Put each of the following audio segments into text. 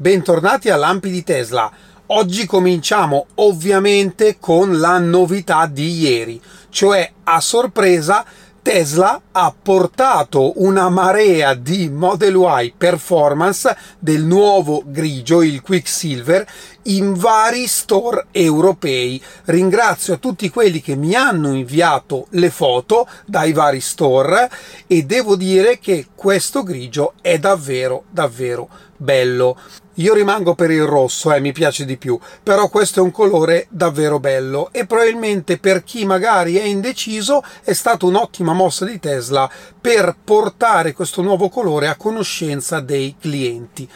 Bentornati a Lampi di Tesla. Oggi cominciamo ovviamente con la novità di ieri, cioè a sorpresa Tesla ha portato una marea di Model Y Performance del nuovo grigio, il Quicksilver, in vari store europei. Ringrazio a tutti quelli che mi hanno inviato le foto dai vari store e devo dire che questo grigio è davvero davvero bello. Io rimango per il rosso, eh, mi piace di più, però questo è un colore davvero bello e probabilmente per chi magari è indeciso è stata un'ottima mossa di Tesla per portare questo nuovo colore a conoscenza dei clienti.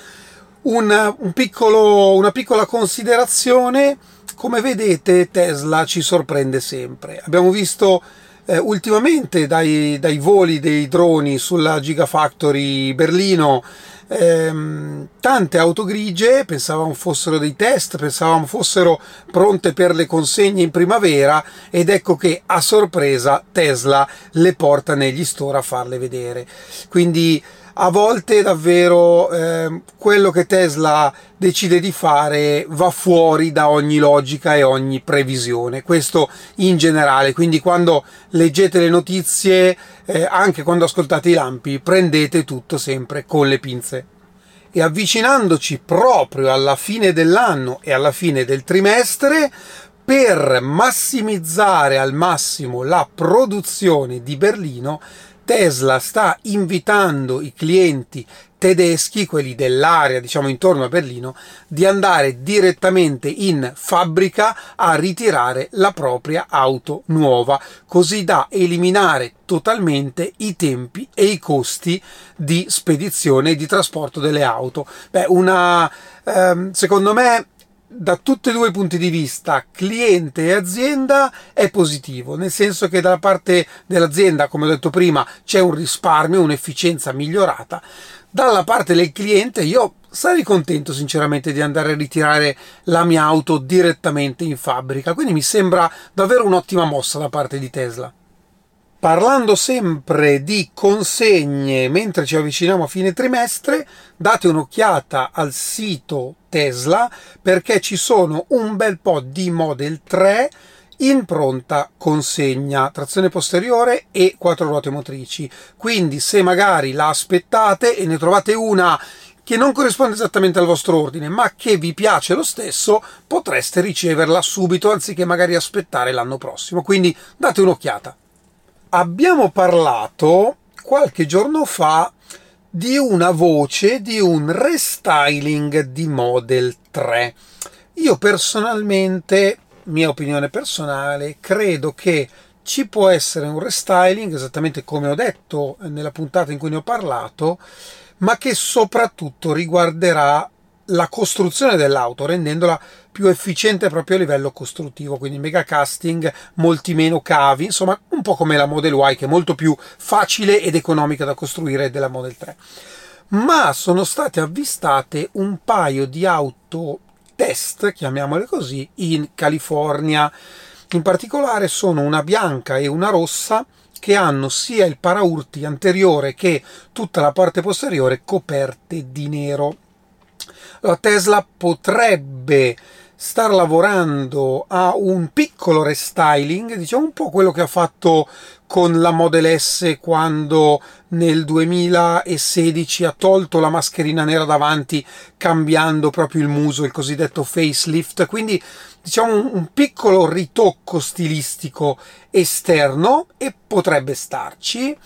Un, un piccolo, una piccola considerazione, come vedete Tesla ci sorprende sempre. Abbiamo visto eh, ultimamente dai, dai voli dei droni sulla Gigafactory Berlino ehm, tante auto grigie, pensavamo fossero dei test, pensavamo fossero pronte per le consegne in primavera ed ecco che a sorpresa Tesla le porta negli store a farle vedere. Quindi a volte davvero eh, quello che Tesla decide di fare va fuori da ogni logica e ogni previsione, questo in generale, quindi quando leggete le notizie, eh, anche quando ascoltate i lampi, prendete tutto sempre con le pinze. E avvicinandoci proprio alla fine dell'anno e alla fine del trimestre, per massimizzare al massimo la produzione di Berlino, Tesla sta invitando i clienti tedeschi, quelli dell'area, diciamo intorno a Berlino, di andare direttamente in fabbrica a ritirare la propria auto nuova, così da eliminare totalmente i tempi e i costi di spedizione e di trasporto delle auto. Beh, una ehm, secondo me da tutti e due i punti di vista, cliente e azienda, è positivo, nel senso che dalla parte dell'azienda, come ho detto prima, c'è un risparmio, un'efficienza migliorata. Dalla parte del cliente io sarei contento sinceramente di andare a ritirare la mia auto direttamente in fabbrica, quindi mi sembra davvero un'ottima mossa da parte di Tesla. Parlando sempre di consegne mentre ci avviciniamo a fine trimestre, date un'occhiata al sito Tesla perché ci sono un bel po' di Model 3 in pronta consegna, trazione posteriore e quattro ruote motrici. Quindi se magari la aspettate e ne trovate una che non corrisponde esattamente al vostro ordine, ma che vi piace lo stesso, potreste riceverla subito anziché magari aspettare l'anno prossimo. Quindi date un'occhiata abbiamo parlato qualche giorno fa di una voce di un restyling di Model 3. Io personalmente, mia opinione personale, credo che ci può essere un restyling, esattamente come ho detto nella puntata in cui ne ho parlato, ma che soprattutto riguarderà la costruzione dell'auto, rendendola più efficiente proprio a livello costruttivo, quindi mega casting, molti meno cavi, insomma un po' come la Model Y che è molto più facile ed economica da costruire della Model 3. Ma sono state avvistate un paio di auto test, chiamiamole così, in California. In particolare sono una bianca e una rossa che hanno sia il paraurti anteriore che tutta la parte posteriore coperte di nero. La Tesla potrebbe star lavorando a un piccolo restyling, diciamo un po' quello che ha fatto con la Model S quando nel 2016 ha tolto la mascherina nera davanti cambiando proprio il muso, il cosiddetto facelift, quindi diciamo un, piccolo ritocco stilistico esterno e potrebbe starci.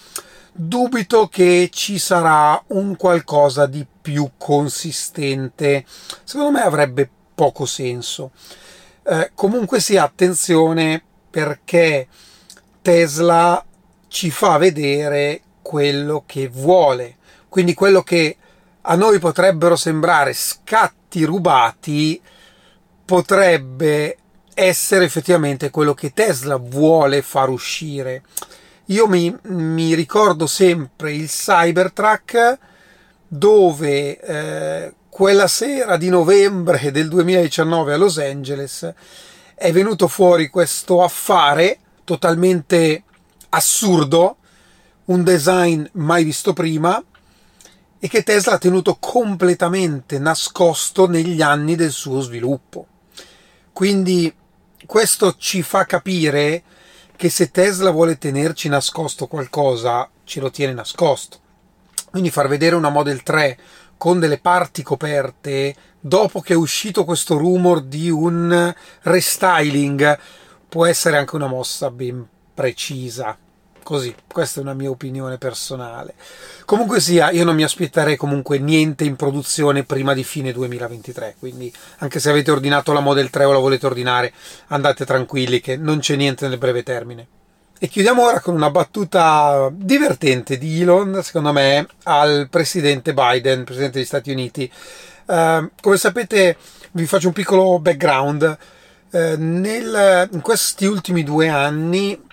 Dubito che ci sarà un qualcosa di più consistente. Secondo me avrebbe poco senso. Eh, comunque sia, attenzione perché Tesla ci fa vedere quello che vuole. Quindi quello che a noi potrebbero sembrare scatti rubati potrebbe essere effettivamente quello che Tesla vuole far uscire. Io mi, mi ricordo sempre il Cybertruck dove eh, quella sera di novembre del 2019 a Los Angeles è venuto fuori questo affare totalmente assurdo, un design mai visto prima e che Tesla ha tenuto completamente nascosto negli anni del suo sviluppo. Quindi questo ci fa capire che se Tesla vuole tenerci nascosto qualcosa, ce lo tiene nascosto. Quindi far vedere una Model 3 con delle parti coperte dopo che è uscito questo rumor di un restyling può essere anche una mossa ben precisa. Così, questa è una mia opinione personale. Comunque sia, io non mi aspetterei comunque niente in produzione prima di fine 2023, quindi anche se avete ordinato la Model 3 o la volete ordinare, andate tranquilli che non c'è niente nel breve termine. E chiudiamo ora con una battuta divertente di Elon, secondo me, al presidente Biden, presidente degli Stati Uniti. Uh, come sapete, vi faccio un piccolo background. Uh, nel, in questi ultimi due anni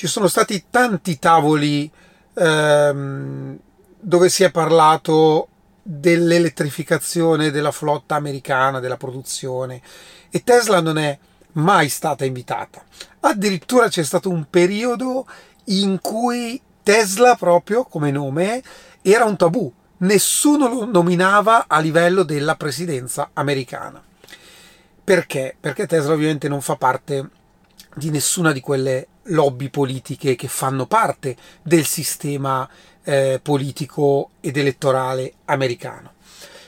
ci sono stati tanti tavoli uh, dove si è parlato dell'elettrificazione della flotta americana, della produzione, e Tesla non è mai stata invitata. Addirittura c'è stato un periodo in cui Tesla, proprio come nome, era un tabù. Nessuno lo nominava a livello della presidenza americana. Perché? Perché Tesla ovviamente non fa parte di nessuna di quelle lobby politiche che fanno parte del sistema eh, politico ed elettorale americano.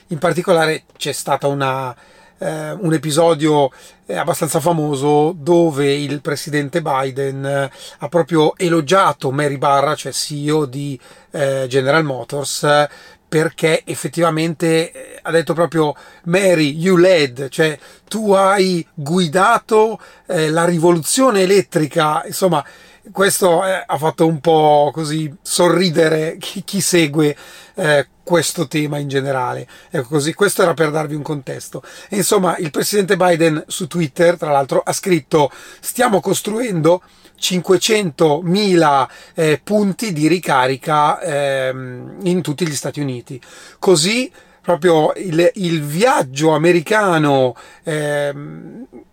In particolare c'è stata una eh, un episodio eh, abbastanza famoso dove il presidente Biden eh, ha proprio elogiato Mary Barra, cioè CEO di eh, General Motors, perché effettivamente eh, ha detto proprio Mary, you led, cioè tu hai guidato eh, la rivoluzione elettrica, insomma questo eh, ha fatto un po' così sorridere chi, chi segue eh, questo tema in generale. Ecco così, questo era per darvi un contesto. E insomma, il presidente Biden su Twitter, tra l'altro, ha scritto: Stiamo costruendo 500.000 eh, punti di ricarica ehm, in tutti gli Stati Uniti. Così proprio il, il viaggio americano eh,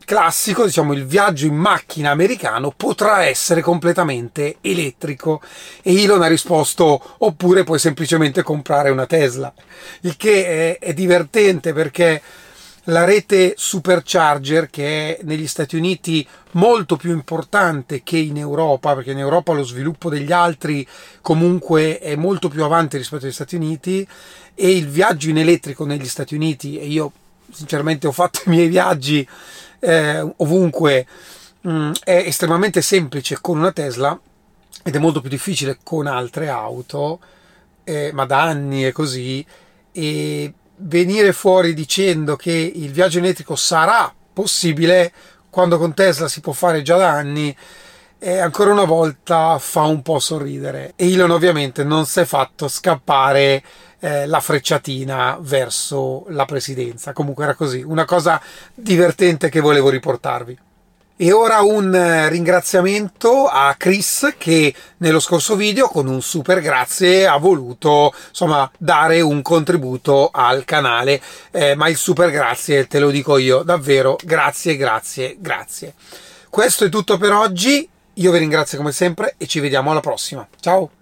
classico, diciamo il viaggio in macchina americano potrà essere completamente elettrico e Elon ha risposto oppure puoi semplicemente comprare una Tesla, il che è, è divertente perché la rete supercharger che è negli Stati Uniti molto più importante che in Europa, perché in Europa lo sviluppo degli altri comunque è molto più avanti rispetto agli Stati Uniti e il viaggio in elettrico negli Stati Uniti e io sinceramente ho fatto i miei viaggi eh, ovunque mh, mm, è estremamente semplice con una Tesla ed è molto più difficile con altre auto eh, ma da anni è così e venire fuori dicendo che il viaggio elettrico sarà possibile quando con Tesla si può fare già da anni e ancora una volta fa un po' sorridere. E Elon ovviamente non si è fatto scappare eh, la frecciatina verso la presidenza. Comunque era così, una cosa divertente che volevo riportarvi. E ora un eh, ringraziamento a Chris che nello scorso video con un super grazie ha voluto insomma dare un contributo al canale, eh, ma il super grazie te lo dico io, davvero grazie, grazie, grazie. Questo è tutto per oggi, io vi ringrazio come sempre e ci vediamo alla prossima. Ciao!